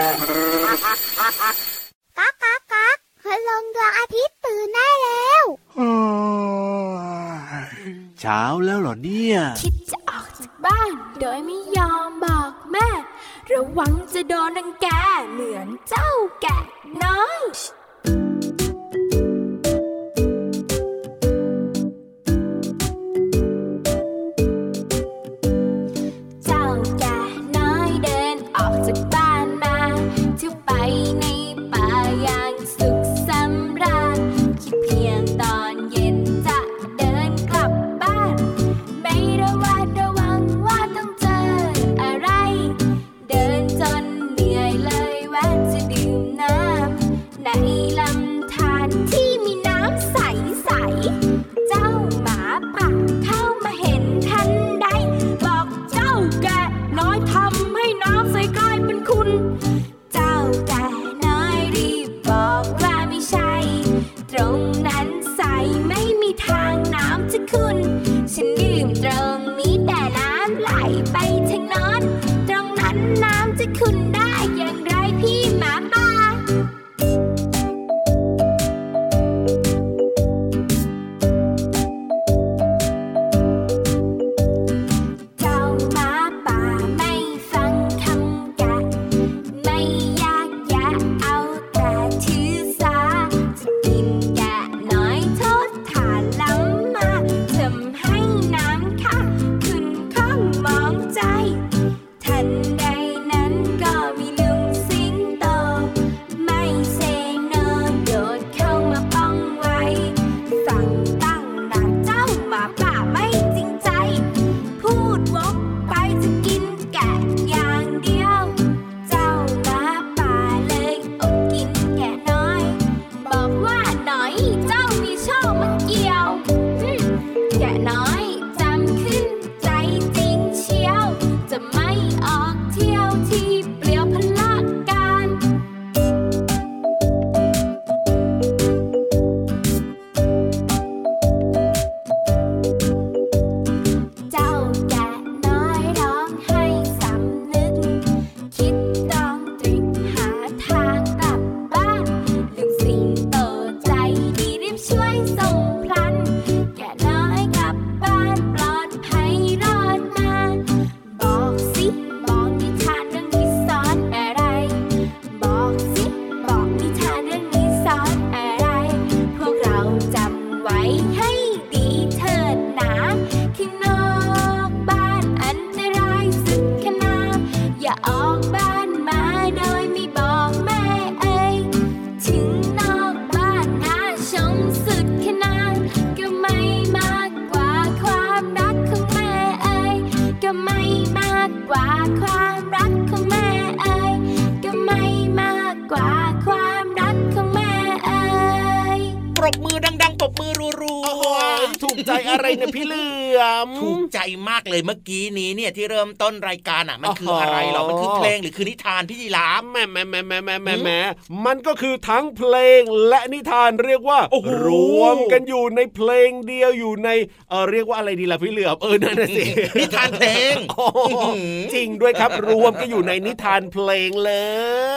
ก๊ากก๊ากก๊ากคืลงดวงอาทิตย์ตื่นได้แล้วเช้าแล้วเหรอเนี่ย คิดจะออกจากบ้าน โดยไม่ยอมบอกแม่ ระวังจะโดนรังแกเหมือนเจ้าแกะน้อย ใจอะไรนะพี่เหลือมๆถูกใจมากเลยเมื่อกี้นี้เนี่ยที่เริ่มต้นรายการอะ มันคือโอ้โหอะไรหรอมันคือเพลงหรือคือนิทานพี่ยีราฟแหม่แหม่แหม่แหม่แหม่แหม่แหม่มันก็คือทั้งเพลงและนิทานเรียกว่าโอ้โหรวมกันอยู่ในเพลงเดียวอยู่ในเออเรียกว่าอะไรดีล่ะพี่เหลือมเออนั่นน่ะสินิทานเพลงโอ้โหจริงด้วยครับรวมกันอยู่ในนิทานเพลงเล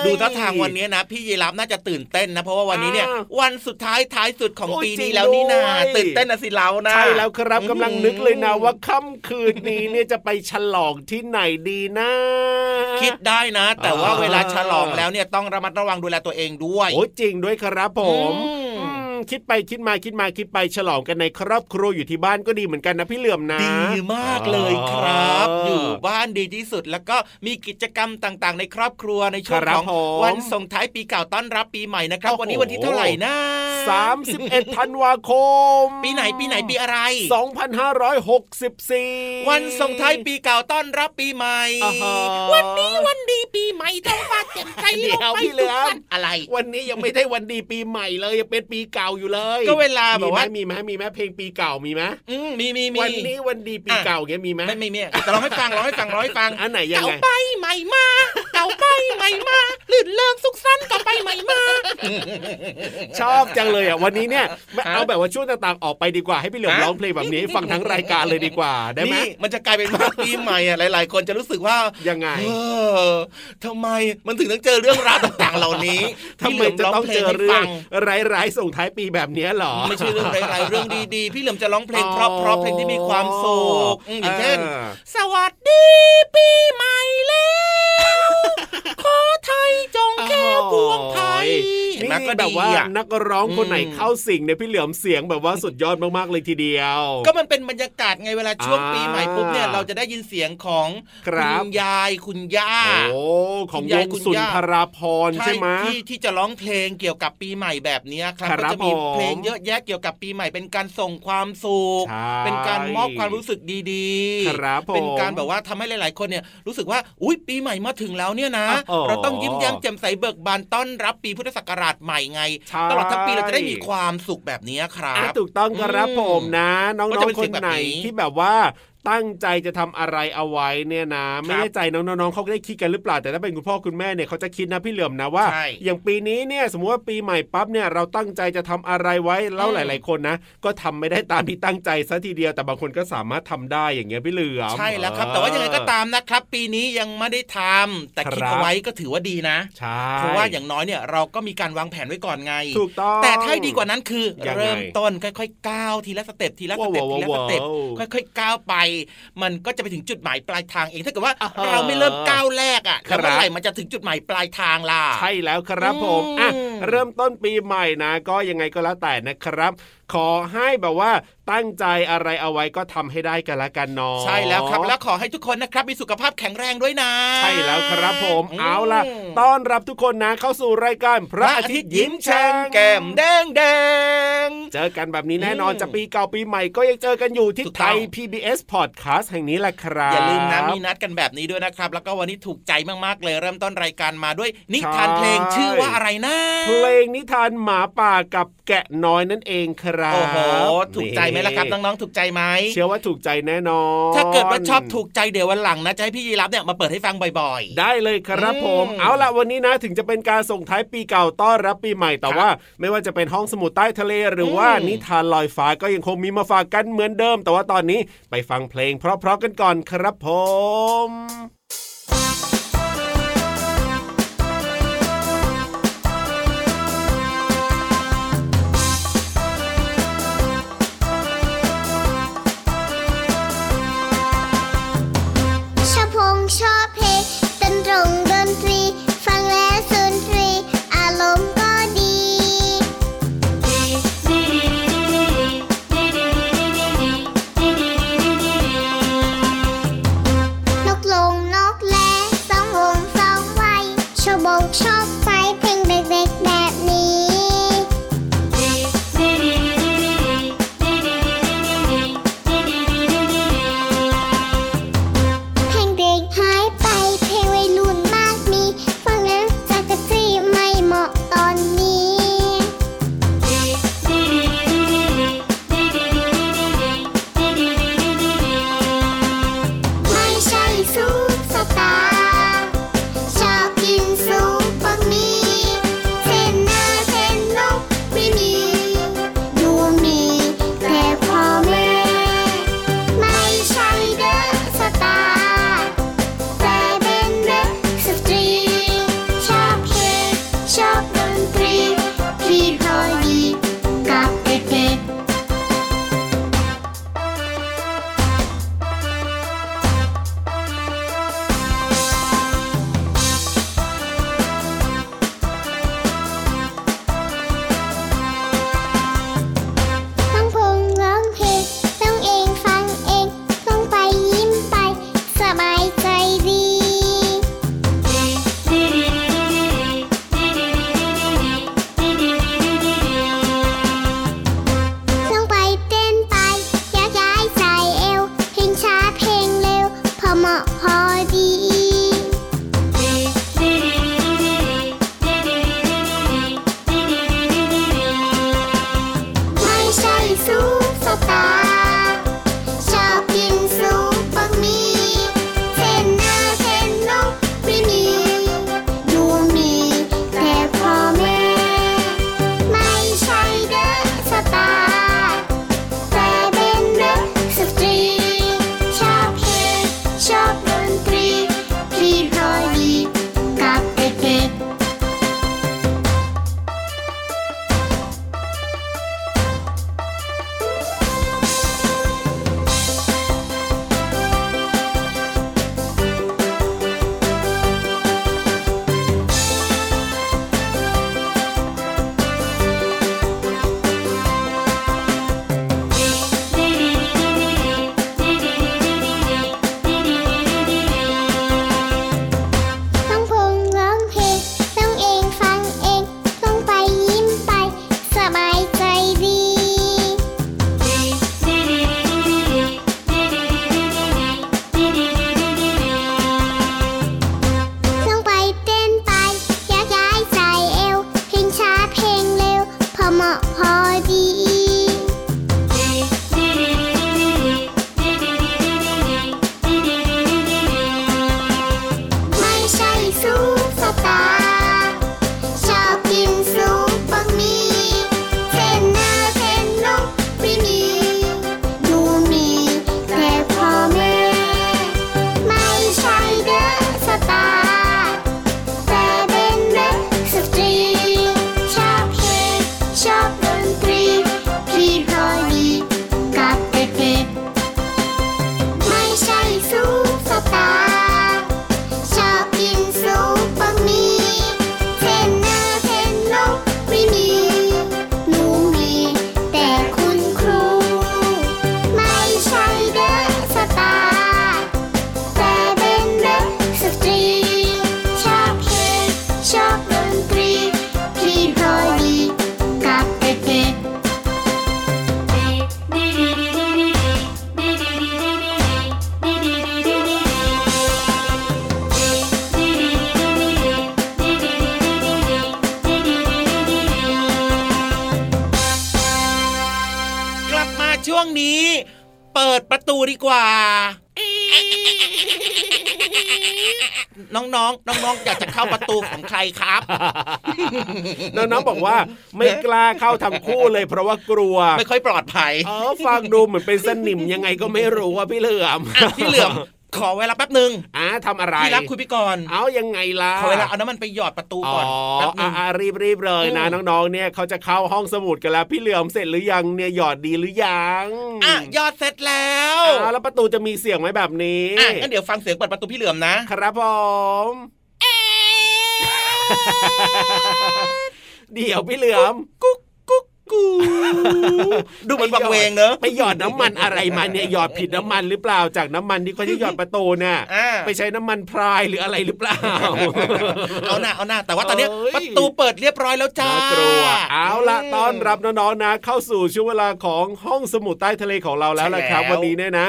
ย ดูท่าทางวันนี้นะ พี่ยีราฟน่าจะตื่นเต้นนะ เพราะว่าวันนี้เนี่ยอ่าวันสุดท้ายท้ายสุดของโอ้ยปีจรินี้งแล้วนี่นาด้วยตื่นเต้นนะสิเรานะใช่แล้วครับอืมกำลังนึกเลยนะว่าค่ำคืนนี้เนี่ยจะไปฉลองที่ไหนดีนะ คิดได้นะ แต่ว่าอ่าเวลาฉลองแล้วเนี่ยต้องระมัดระวังดูแลตัวเองด้วยโอ้จริงด้วยครับผมอืมอืม คิดไปคิดมาคิดมาคิดไปฉลองกันในครอบครัวอยู่ที่บ้านก็ดีเหมือนกันนะพี่เหลื่อมนะ ดีมากเลยครับอ๋อออยู่บ้านดีที่สุด แล้วก็มีกิจกรรมต่างๆ ในครอบครัวในช่วงครับของผมวันส่งท้ายปีเก่าต้อนรับปีใหม่นะครับโอ้โหวันนี้วันที่เท่าไหร่นะ31ธันวาคม ปีไหนปีไหนปีอะไร 2564 วันส่งท้ายปีเก่าต้อนรับปีใหม่อ่าฮะวันนี้วันดีปีใหม่ท้องฟ้าแจ่มใสเดี๋ยวโลกใบพี่เหลือมสุขสันต์อะไร วันนี้ยังไม่ได้วันดีปีใหม่เลยยังเป็นปีเก่าอยู่เลย ก็เวลาแบบว่ามีไหมมีไหมเพลงปีเก่ามีไหมอืมมีมีมีวันนี้วันดีปีอะเก่าเงี้ยมีไหมไม่ไม่มีแต่ร้องให้ฟังร้องให้ฟังร้องให้ฟังอันไหนยังเก่าไงไปใหม่มาเก่าไปใหม่มาลื่นเลิงสุขสันต์เก่าไปใหม่มาอืชอบจังเลยอะวันนี้เนี่ยไม่ฮะเอาแบบว่าช่วงต่างๆออกไปดีกว่าให้พี่เหลือมฮะร้องเพลงแบบนี้ฟังทั้งรายการเลยดีกว่าได้ไหมนี่มันจะกลายเป็นว่าปีใหม่อะหลาย ๆ คนจะรู้สึกว่ายังไงเออทำไมมันถึงต้องเจอเรื่องราวต่างๆ เหล่านี้ทำไมจะต้องเจอเรื่องให้ฟัร้ายๆส่งท้ายปีแบบเนี้ยเหรอ ไม่ใช่เรื่องร้ายๆเรื่องดีๆ พี่เหลิมจะร้องเพลงอ๋อเพราะเพราะเพลงที่มีความสุขอืมอย่างเช่นเออสวัสดีปีใหม่แล้วขอ ไทยจงแค่พวงไทยเห็นไหมก็แบบว่านักร้องคนไหนเข้าสิ่งเนี่ยพี่เหลือมเสียงแบบว่าสุดยอดมากๆเลยทีเดียว ก็มันเป็นบรรยากาศไงเวลาช่วงปีใหม่ปุ๊บเนี่ยเราจะได้ยินเสียงของครับณยายคุณย่าโอ้ของวยายงคุณสุนย่าทราพรใช่ไหมที่ที่จะร้องเพลงเกี่ยวกับปีใหม่แบบเนี้ยครับก็จะมีเพลงเยอะแยะเกี่ยวกับปีใหม่เป็นการส่งความสุขเป็นการมอบความรู้สึกดีครับผมเป็นการแบบว่าทำให้หลาย ๆ คนเนี่ยรู้สึกว่าอุ้ยปีใหม่มาถึงแล้วเนี่ยนะ เราต้องยิ้มแย้มแจ่มใสเบิกบานต้อนรับปีพุทธศักราชใหม่ไงใช่ตลอดทั้งปีเราจะได้มีความสุขแบบนี้ครัอะบถูกต้องครับอืมผมนะ น้ก็อจะงเป็นๆคเสียนงแบบไหนนี้ที่แบบว่า ตั้งใจจะทำอะไรเอาไว้เนี่ยนะ ไม่แน่ใจน้องๆเขาได้คิดกันหรือเปล่าแต่ถ้าเป็นคุณพ่อคุณแม่เนี่ยเขาจะคิดนะพี่เหลือมนะว่าใช่อย่างปีนี้เนี่ยสมมติว่าปีใหม่ปั๊บเนี่ยเราตั้งใจจะทำอะไรไว้แล้วอืมหลาย ๆคนนะ ก็ทำไม่ได้ตามที่ตั้งใจซะทีเดียว แต่บางคนก็สามารถทำได้อย่างเงี้ยพี่เหลือมใช่แล้วครับเออแต่ว่ายังไงก็ตามนะครับ ปีนี้ยังไม่ได้ทำแต่คิดครับเอาไว้ก็ถือว่าดีนะใช่เพราะว่าอย่างน้อยเนี่ยเราก็มีการวางแผนไว้ก่อนไงถูกต้องแต่ถ้าให้ดีกว่านั้นคือยังไงเริ่มต้นค่อยๆก้าวทีละ step ทีละ step ว้าวทีละ step ว้าวค่อยๆก้าวไปมันก็จะไปถึงจุดหมายปลายทางเองถ้าเกิดว่าอ่าฮะเราไม่เริ่มก้าวแรกอะครับแล้วเมื่อไหร่มันจะถึงจุดหมายปลายทางล่ะใช่แล้วครับผมอืมอะเริ่มต้นปีใหม่นะ ก็ยังไงก็แล้วแต่นะครับ ขอให้แบบว่าตั้งใจอะไรเอาไว้ก็ทำให้ได้กันละกันเนาะใช่แล้วครับ แล้วขอให้ทุกคนนะครับมีสุขภาพแข็งแรงด้วยนะ ใช่แล้วครับผมอืมเอาล่ะ ต้อนรับทุกคนนะเข้าสู่รายการพพระระอาอาทิทิตตย์ย์ยิ้ยิ้มมแฉ่แฉ่งงแก้มแดงแดงเจอกันแบบนี้แน่นอนอืมจะปีเก่าปีใหม่ก็ยังเจอกันอยู่ที่ถูกไทต้องย PBS Podcast แห่งนี้แหละครับ อย่าลืมนะมีนัดกันแบบนี้ด้วยนะครับ แล้วก็วันนี้ถูกใจมากๆเลยเริ่มต้นรายการมาด้วย นิทานเพลงชื่อว่าอะไรนะ เพลงนิทานหมาป่ากับแกะน้อยนั่นเองครับโอ้โหถูกใจไหมล่ะครับน้องๆถูกใจไหมเชื่อว่าถูกใจแน่นอนถ้าเกิดว่าชอบถูกใจเดี๋ยววันหลังนะจะให้พี่ยีรับเนี่ยมาเปิดให้ฟังบ่อยได้เลยครับอืมผม เอาล่ะวันนี้นะถึงจะเป็นการส่งท้ายปีเก่าต้อนรับปีใหม่แต่ครับว่า ไม่ว่าจะเป็นห้องสมุดใต้ทะเลหรือว่าอืมนิทานลอยฟ้าก็ยังคงมีมาฝากกันเหมือนเดิม แต่ว่าตอนนี้ไปฟังเพลง เพราะๆกันก่อนครับผม ดประตูดีกว่า น้องๆ น้องๆ อยากจะเข้าประตูของใครครับ น้องๆบอกว่าไม่กล้าเข้าทั้งคู่เลย เพราะว่ากลัวไม่ค่อยปลอดภัย เออฟังดูเหมือนเป็นสนิมยังไงก็ไม่รู้ว่าพี่เหลือม อะพี่เหลือม ขอเวลาแป๊บหนึ่งอะทำอะไรพี่รับคุยพี่ก่อนเอายังไงล่ะขอเวลาเอาน้ำมันไปหยอดประตูอ๋อก่อนแป๊บหนึอะงอะรีบรีบๆเลยนะอืมน้องๆเนี่ยเขาจะเข้าห้องสมุดกันแล้วพี่เหลือมเสร็จหรือยังเนี่ยหยอดดีหรือยังอะหยอดเสร็จแล้วอ้าวแล้วประตูจะมีเสียงไหมแบบนี้อะงั้นเดี๋ยวฟังเสียงเปิดประตูพี่เหลือมนะ ครับผมเดี๋ยวพี่เหลือมกุ๊ก กุ๊กกูดูเหมือนวังเวงเนอะไปหยอดน้ำมันอะไรมาเนี่ยหยอดผิดน้ำมันหรือเปล่าจากน้ำมันที่เขาจะหยอดประตูเนี่ยอ่าไปใช้น้ำมันพรายหรืออะไรหรือเปล่า เอาหน้าเอาหน้าแต่ว่าตอนเนี้ยเอ้ยประตูเปิดเรียบร้อยแล้วจ้าน่ากลัวเอาละต้อนรับน้องๆนะ เข้าสู่ช่วงเวลาของห้องสมุดใต้ทะเลของเราแล้วล่ะครับใช่แล้ววันนี้เนี่ยนะ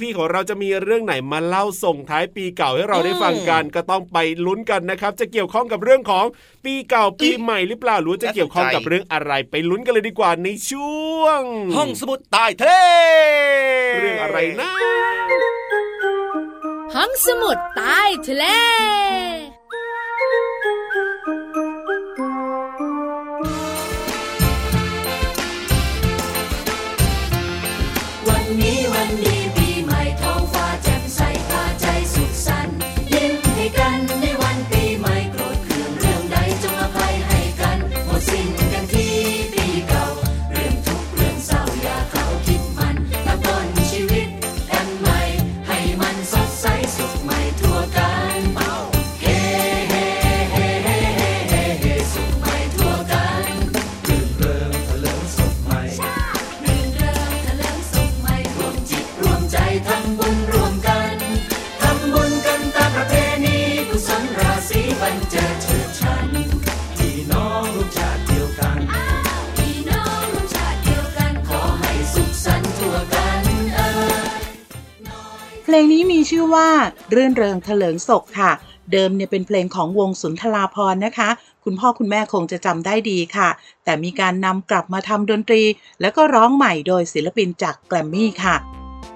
พี่ๆของเราจะมีเรื่องไหนมาเล่าส่งท้ายปีเก่าให้เราได้ฟังกันก็ต้องไปลุ้นกันนะครับ จะเกี่ยวข้องกับเรื่องของปีเก่าปีใหม่หรือเปล่าหรือว่าจะเกี่ยวข้องกับเรื่องอะไรไปลุ้นกันเลยดีกว่าในช่วง ห้องสมุดใต้ทะเลเรื่องอะไรนะ ห้องสมุดใต้ทะเล เพลงนี้มีชื่อว่ารื่นเริงเถลิงศกค่ะ เดิมเนี่ยเป็นเพลงของวงสุนทราพรนะคะ คุณพ่อคุณแม่คงจะจำได้ดีค่ะ แต่มีการนำกลับมาทำดนตรี แล้วก็ร้องใหม่โดยศิลปินจากแกรมมี่ค่ะ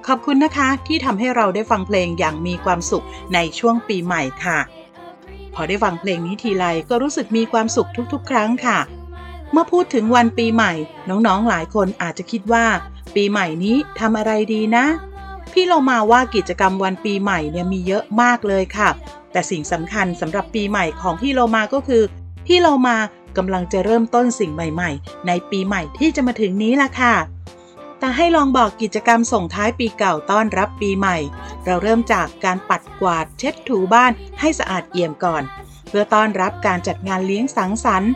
ขอบคุณนะคะที่ทำให้เราได้ฟังเพลงอย่างมีความสุขในช่วงปีใหม่ค่ะ พอได้ฟังเพลงนี้ทีไรก็รู้สึกมีความสุขทุกๆ ครั้งค่ะ เมื่อพูดถึงวันปีใหม่ น้องๆหลายคนอาจจะคิดว่า ปีใหม่นี้ทำอะไรดีนะ พี่เรามาว่ากิจกรรมวันปีใหม่เนี่ยมีเยอะมากเลยค่ะ แต่สิ่งสำคัญสำหรับปีใหม่ของพี่เรามาก็คือ พี่เรามากำลังจะเริ่มต้นสิ่งใหม่ ๆ ในปีใหม่ที่จะมาถึงนี้ล่ะค่ะ แต่ให้ลองบอกกิจกรรมส่งท้ายปีเก่าต้อนรับปีใหม่ เราเริ่มจากการปัดกวาดเช็ดถูบ้านให้สะอาดเอี่ยมก่อน เพื่อต้อนรับการจัดงานเลี้ยงสังสรรค์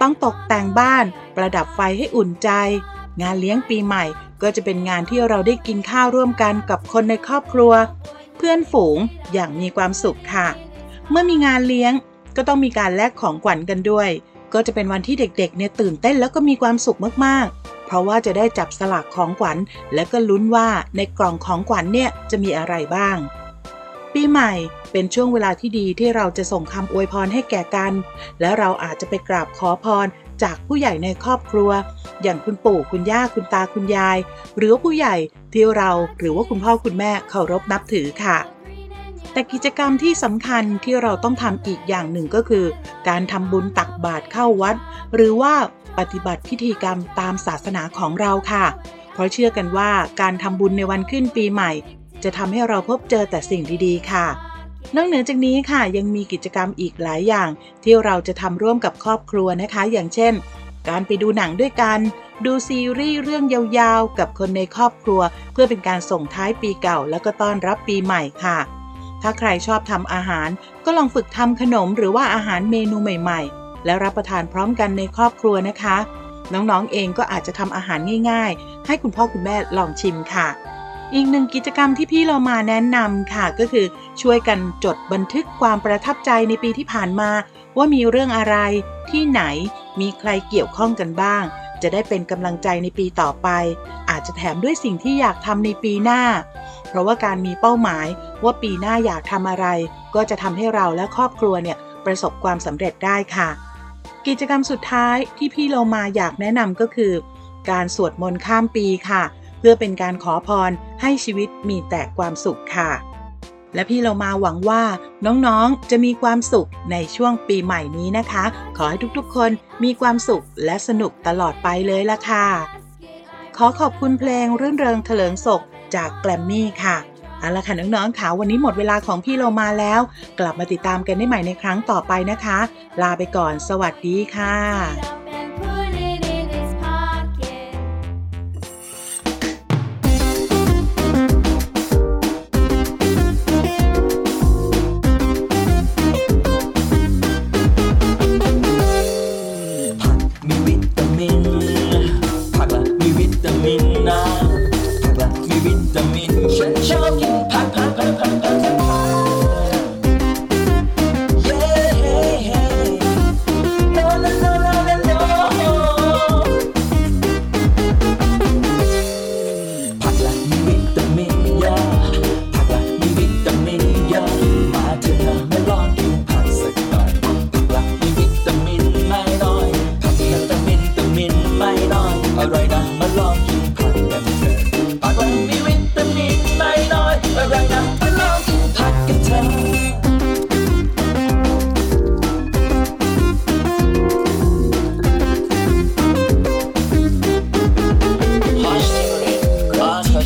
ต้องตกแต่งบ้าน ประดับไฟให้อุ่นใจ งานเลี้ยงปีใหม่ก็จะเป็นงานที่เราได้กินข้าวร่วมกันกับคนในครอบครัว เพื่อนฝูงอย่างมีความสุขค่ะ เมื่อมีงานเลี้ยงก็ต้องมีการแลกของขวัญกันด้วย ก็จะเป็นวันที่เด็กๆเนี่ยตื่นเต้นแล้วก็มีความสุขมากๆ เพราะว่าจะได้จับสลากของขวัญ และก็ลุ้นว่าในกล่องของขวัญเนี่ยจะมีอะไรบ้าง ปีใหม่เป็นช่วงเวลาที่ดีที่เราจะส่งคำอวยพรให้แก่กัน และเราอาจจะไปกราบขอพร จากผู้ใหญ่ในครอบครัว อย่างคุณปู่คุณย่าคุณตาคุณยาย หรือว่าผู้ใหญ่ที่เราหรือว่าคุณพ่อคุณแม่เคารพนับถือค่ะ แต่กิจกรรมที่สำคัญที่เราต้องทำอีกอย่างหนึ่งก็คือ การทำบุญตักบาตรเข้าวัด หรือว่าปฏิบัติพิธีกรรมตามศาสนาของเราค่ะ เพราะเชื่อกันว่าการทำบุญในวันขึ้นปีใหม่ จะทำให้เราพบเจอแต่สิ่งดีๆ ค่ะ นอกเหนือจากนี้ค่ะยังมีกิจกรรมอีกหลายอย่าง ที่เราจะทำร่วมกับครอบครัวนะคะ อย่างเช่น การไปดูหนังด้วยกัน ดูซีรีส์เรื่องยาวๆ กับคนในครอบครัว เพื่อเป็นการส่งท้ายปีเก่า แล้วก็ต้อนรับปีใหม่ค่ะ ถ้าใครชอบทำอาหาร ก็ลองฝึกทำขนมหรือว่าอาหารเมนูใหม่ๆ แล้วรับประทานพร้อมกันในครอบครัวนะคะ น้องๆเองก็อาจจะทำอาหารง่าย ๆ ให้คุณพ่อคุณแม่ลองชิมค่ะ อีกหนึ่งกิจกรรมที่พี่เรามาแนะนำค่ะ ก็คือช่วยกันจดบันทึกความประทับใจในปีที่ผ่านมา ว่ามีเรื่องอะไรที่ไหนมีใครเกี่ยวข้องกันบ้าง จะได้เป็นกำลังใจในปีต่อไป อาจจะแถมด้วยสิ่งที่อยากทำในปีหน้า เพราะว่าการมีเป้าหมายว่าปีหน้าอยากทำอะไร ก็จะทำให้เราและครอบครัวเนี่ยประสบความสำเร็จได้ค่ะ กิจกรรมสุดท้ายที่พี่เรามาอยากแนะนำก็คือ การสวดมนต์ข้ามปีค่ะ เพื่อเป็นการขอพรให้ชีวิตมีแต่ความสุขค่ะ และพี่เรามาหวังว่าน้องๆ จะมีความสุขในช่วงปีใหม่นี้นะคะ ขอให้ทุกๆ คนมีความสุขและสนุกตลอดไปเลยละค่ะ ขอขอบคุณเพลงรื่นเริงเถลิงศกจากแกรมมี่ค่ะเอาละค่ะน้องๆค่ะวันนี้หมดเวลาของพี่เรามาแล้ว กลับมาติดตามกันได้ใหม่ในครั้งต่อไปนะคะ ลาไปก่อน สวัสดีค่ะ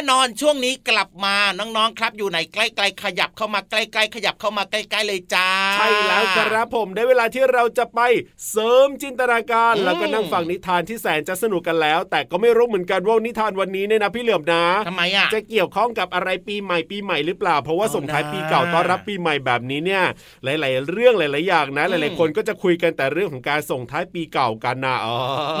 นุกแน่นอนช่วงนี้กลับมาน้องๆครับอยู่ไหนใกล้ๆขยับเข้ามาใกล้ๆขยับเข้ามาใกล้ๆเลยจ้าใช่แล้วครับผมได้เวลาที่เราจะไปเสริมจินตนาการอืมแล้วก็นั่งฟังนิทานที่แสนจะสนุกกันแล้ว แต่ก็ไม่รู้เหมือนกันว่านิทานวันนี้เนี่ยนะพี่เหลือมนะทำไมอะจะเกี่ยวข้องกับอะไรปีใหม่ปีใหม่หรือเปล่า เพราะว่าเอาส่งท้ายนะปีเก่าต้อนรับปีใหม่แบบนี้เนี่ย หลาย ๆ เรื่องหลาย ๆ อย่างนะหอืมลาย ๆ คนก็จะคุยกันแต่เรื่องของการส่งท้ายปีเก่ากันนะเอ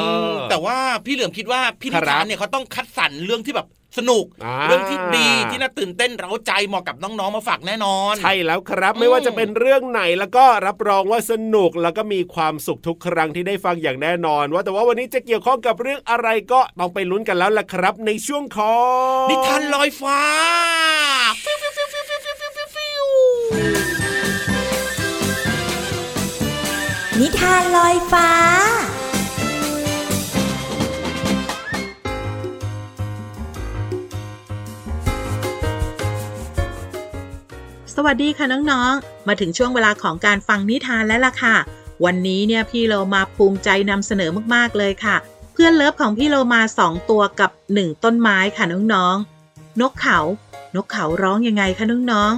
ออแต่ว่าพี่เหลือมคิดว่าพี่ครันิบทานเนี่ยเขาต้องคัดสรรเรื่องที่แบบ สนุกอ่าเรื่องที่ดีที่น่าตื่นเต้นเร้าใจเหมาะกับน้องๆมาฝากแน่นอน ใช่แล้วครับอืมไม่ว่าจะเป็นเรื่องไหนแล้วก็รับรองว่าสนุกแล้วก็มีความสุขทุกครั้งที่ได้ฟังอย่างแน่นอน ว่าแต่ว่าวันนี้จะเกี่ยวข้องกับเรื่องอะไรก็ต้องไปลุ้นกันแล้วล่ะครับ ในช่วงของนิทานลอยฟ้านิทานลอยฟ้า วัสดีค่ะน้องๆ มาถึงช่วงเวลาของการฟังนิทานแล้วล่ะค่ะ วันนี้เนี่ยพี่เรามาภูมิใจนำเสนอมากๆเลยค่ะ เพื่อนเลิฟของพี่เรามาสองตัวกับหนึ่งต้นไม้ค่ะน้องๆ นกเขา นกเขาร้องยังไงคะน้อง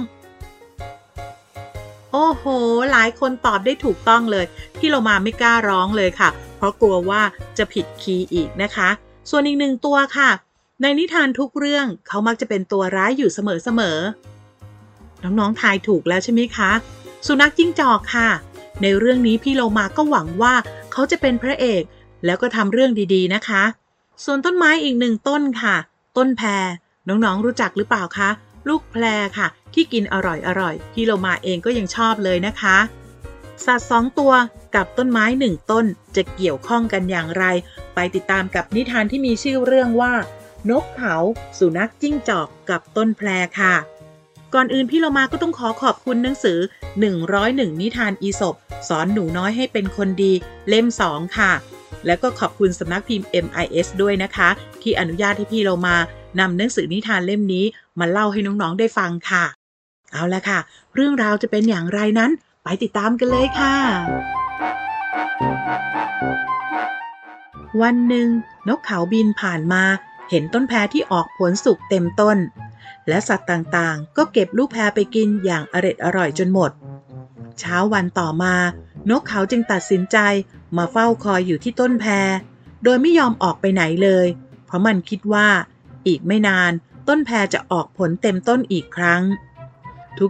ๆ โอ้โห หลายคนตอบได้ถูกต้องเลย พี่เรามาไม่กล้าร้องเลยค่ะ เพราะกลัวว่าจะผิดคีย์อีกนะคะ ส่วนอีกหนึ่งตัวค่ะ ในนิทานทุกเรื่องเขามักจะเป็นตัวร้ายอยู่เสมอๆ น้องๆทายถูกแล้วใช่ไหมคะ สุนัขจิ้งจอกค่ะ ในเรื่องนี้พี่โลมาก็หวังว่าเขาจะเป็นพระเอก แล้วก็ทำเรื่องดีๆนะคะ ส่วนต้นไม้อีกหนึ่งต้นค่ะ ต้นแพรน้องๆรู้จักหรือเปล่าคะ ลูกแพรค่ะ ที่กินอร่อยๆพี่โลมาเองก็ยังชอบเลยนะคะ สัตว์สองตัวกับต้นไม้หนึ่งต้นจะเกี่ยวข้องกันอย่างไร ไปติดตามกับนิทานที่มีชื่อเรื่องว่า นกเขา สุนัขจิ้งจอกกับต้นแพรค่ะ ก่อนอื่นพี่เรามาก็ต้องขอขอบคุณหนังสือ 101 นิทานอีสบสอนหนูน้อยให้เป็นคนดีเล่ม 2 ค่ะ แล้วก็ขอบคุณสำนักพิมพ์ MIS ด้วยนะคะ ที่อนุญาตให้พี่เรามานำหนังสือนิทานเล่มนี้มาเล่าให้น้องๆได้ฟังค่ะ เอาละค่ะ เรื่องราวจะเป็นอย่างไรนั้น ไปติดตามกันเลยค่ะ วันหนึ่งนกเขาบินผ่านมา เห็นต้นแพรที่ออกผลสุกเต็มต้น และสัตว์ต่างๆ ก็เก็บลูกแพรไปกินอย่างอร็ดอร่อยจนหมด เช้าวันต่อมา นกเขาจึงตัดสินใจมาเฝ้าคอยอยู่ที่ต้นแพรโดยไม่ยอมออกไปไหนเลย เพราะมันคิดว่า อีกไม่นานต้นแพรจะออกผลเต็มต้นอีกครั้ง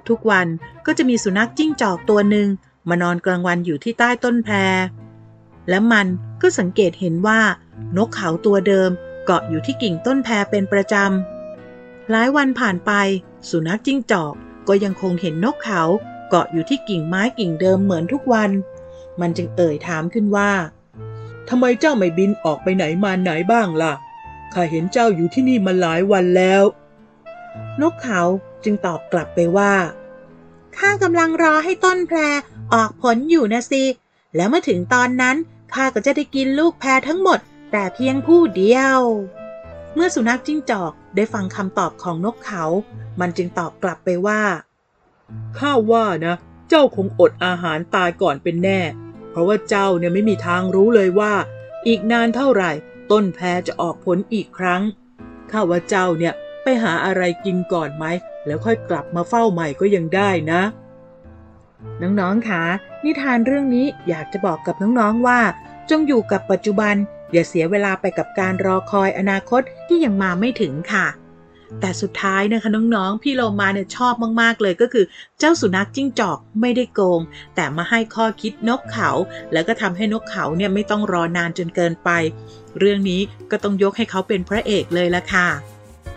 ทุกๆวันก็จะมีสุนัขจิ้งจอกตัวหนึ่งมานอนกลางวันอยู่ที่ใต้ต้นแพรและมันก็สังเกตเห็นว่านกเขาตัวเดิมเกาะอยู่ที่กิ่งต้นแพรเป็นประจำ หลายวันผ่านไป สุนัขจิ้งจอกก็ยังคงเห็นนกเขา เกาะอยู่ที่กิ่งไม้กิ่งเดิมเหมือนทุกวัน มันจึงเอ่ยถามขึ้นว่าทำไมเจ้าไม่บินออกไปไหนมาไหนบ้างล่ะ ข้าเห็นเจ้าอยู่ที่นี่มาหลายวันแล้ว นกเขาจึงตอบกลับไปว่า ข้ากำลังรอให้ต้นแพรออกผลอยู่นะสิ แล้วเมื่อถึงตอนนั้นข้าก็จะได้กินลูกแพรทั้งหมด แต่เพียงผู้เดียว เมื่อสุนัขจิ้งจอก ได้ฟังคำตอบของนกเขา มันจึงตอบกลับไปว่า ข้าว่านะ เจ้าคงอดอาหารตายก่อนเป็นแน่ เพราะว่าเจ้าเนี่ยไม่มีทางรู้เลยว่า อีกนานเท่าไหร่ ต้นแพจะออกผลอีกครั้ง ข้าว่าเจ้าเนี่ยไปหาอะไรกินก่อนไหม แล้วค่อยกลับมาเฝ้าใหม่ก็ยังได้นะ น้องๆคะนิทานเรื่องนี้อยากจะบอกกับน้องๆว่า จงอยู่กับปัจจุบัน อย่าเสียเวลาไปกับการรอคอยอนาคตที่ยังมาไม่ถึงค่ะ แต่สุดท้ายนะคะน้องๆ พี่โลมาเนี่ยชอบมากๆเลยก็คือ เจ้าสุนัขจิ้งจอกไม่ได้โกง แต่มาให้ข้อคิดนกเขา แล้วก็ทำให้นกเขาเนี่ยไม่ต้องรอนานจนเกินไป เรื่องนี้ก็ต้องยกให้เขาเป็นพระเอกเลยละค่ะ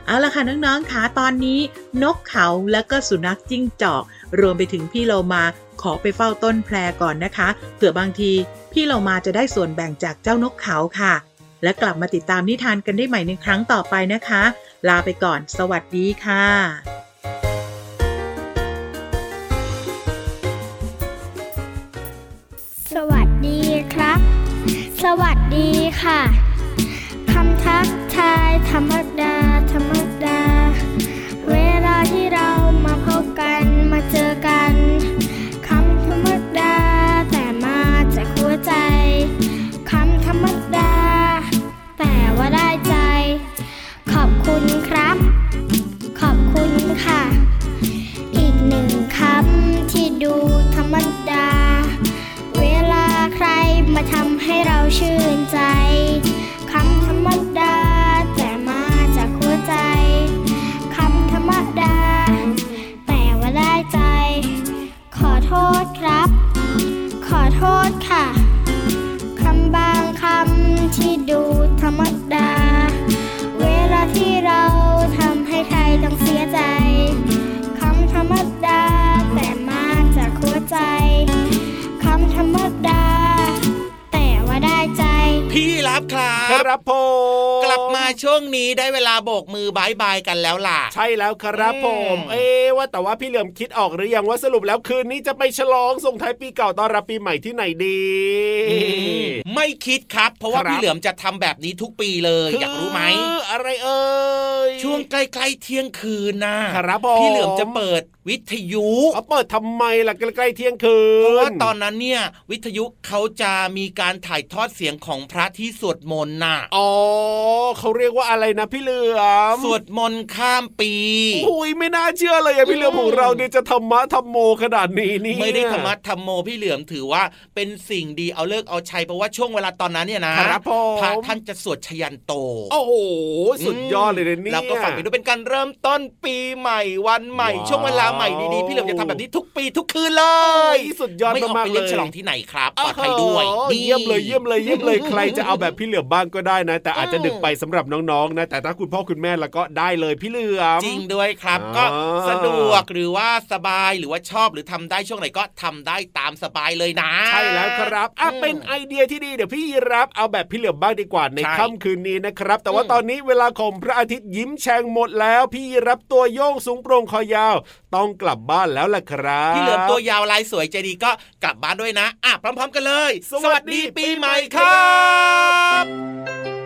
เอาละค่ะน้องๆคะตอนนี้ นกเขาแล้วก็สุนัขจิ้งจอก รวมไปถึงพี่โลมา ขอไปเฝ้าต้นแพรก่อนนะคะเผื่อบางทีพี่โลมาจะได้ส่วนแบ่งจากเจ้านกเขาค่ะ และกลับมาติดตามนิทานกันได้ใหม่ในครั้งต่อไปนะคะ ลาไปก่อน สวัสดีค่ะสวัสดีครับ สวัสดีค่ะ คำทักทายธรรมดา เราชื่นใจ คบรับผมกลับมา ช่วงนี้ได้เวลาโบกมือบายบายกันแล้วล่ะ ใช่แล้วครับผมอืมเอ๊ะว่าแต่ว่าพี่เหลือมคิดออกหรือยังว่าสรุปแล้วคืนนี้จะไปฉลองส่งท้ายปีเก่าต้อนรับปีใหม่ที่ไหนดี ไม่คิดครับ เพราะว่าครับพี่เหลือมจะทำแบบนี้ทุกปีเลยอยากรู้ไหมคืออะไรเอ่ยช่วงใกล้ๆเที่ยงคืนนะครับผมพี่เหลือมจะเปิดวิทยุเขาเปิดทำไมล่ะใกล้ๆเที่ยงคืนเพราะว่าตอนนั้นเนี่ยวิทยุเขาจะมีการถ่ายทอดเสียงของพระที่สวดมนต์น่ะอ๋อเขาเรียกว่าอะไรนะพี่เหลือมสวดมนต์ข้ามปีอุ้ยไม่น่าเชื่อเลยอะพี่เหลือมของเราเนี่ยจะธรรมะธรรมโมขนาดนี้นี่ไม่ได้ธรรมะธรรมโมพี่เหลือมถือว่าเป็นสิ่งดีเอาเลิกเอาชัยเพราะว่าช่วงเวลาตอนนั้นเนี่ยนะครับผมพระท่านจะสวดชยันโต โอ้โหสุดยอดเลยนะเนี่ยแล้วก็ฟังไปด้วยเป็นการเริ่มต้นปีใหม่วันใหม่ว้าวช่วงเวลาใหม่ดีๆพี่เหลือมจะทำแบบนี้ทุกปีทุกคืนเลโอ้ยยสุดยอดไม่ออกมากไปๆเลเล่นยฉลองที่ไหนครับปลอดภัยด้วยโอ้โหนี่เยี่ยมเลยเยี่ยมเลยเยี่ยมเลยใครจะเอาแบบพี่เหลือมบ้างก็ได้นะ แต่อาจจะดึกไปสำหรับน้องๆนะแต่ถ้าคุณพ่อคุณแม่แล้วก็ได้เลยพี่เหลือมจริงด้วยครับอ่าก็สะดวกหรือว่าสบายหรือว่าชอบหรือทำได้ช่วงไหนก็ทำได้ตามสบายเลยนะใช่แล้วครับอะอืมเป็นไอเดียที่ดีเดี๋ยวพี่รับเอาแบบพี่เหลือมบ้างดีกว่าในใช่ค่ำคืนนี้นะครับ แต่ว่าอืมตอนนี้เวลาของพระอาทิตย์ยิ้มแฉ่งหมดแล้ว พี่รับตัวโยงสูงโปร่งคอยาว ต้องกลับบ้านแล้วล่ะครับพี่เหลือมตัวยาวลายสวยใจดีก็กลับบ้านด้วยนะอะพร้อม ๆ กันเลย สวัสดีปีใหม่ครับ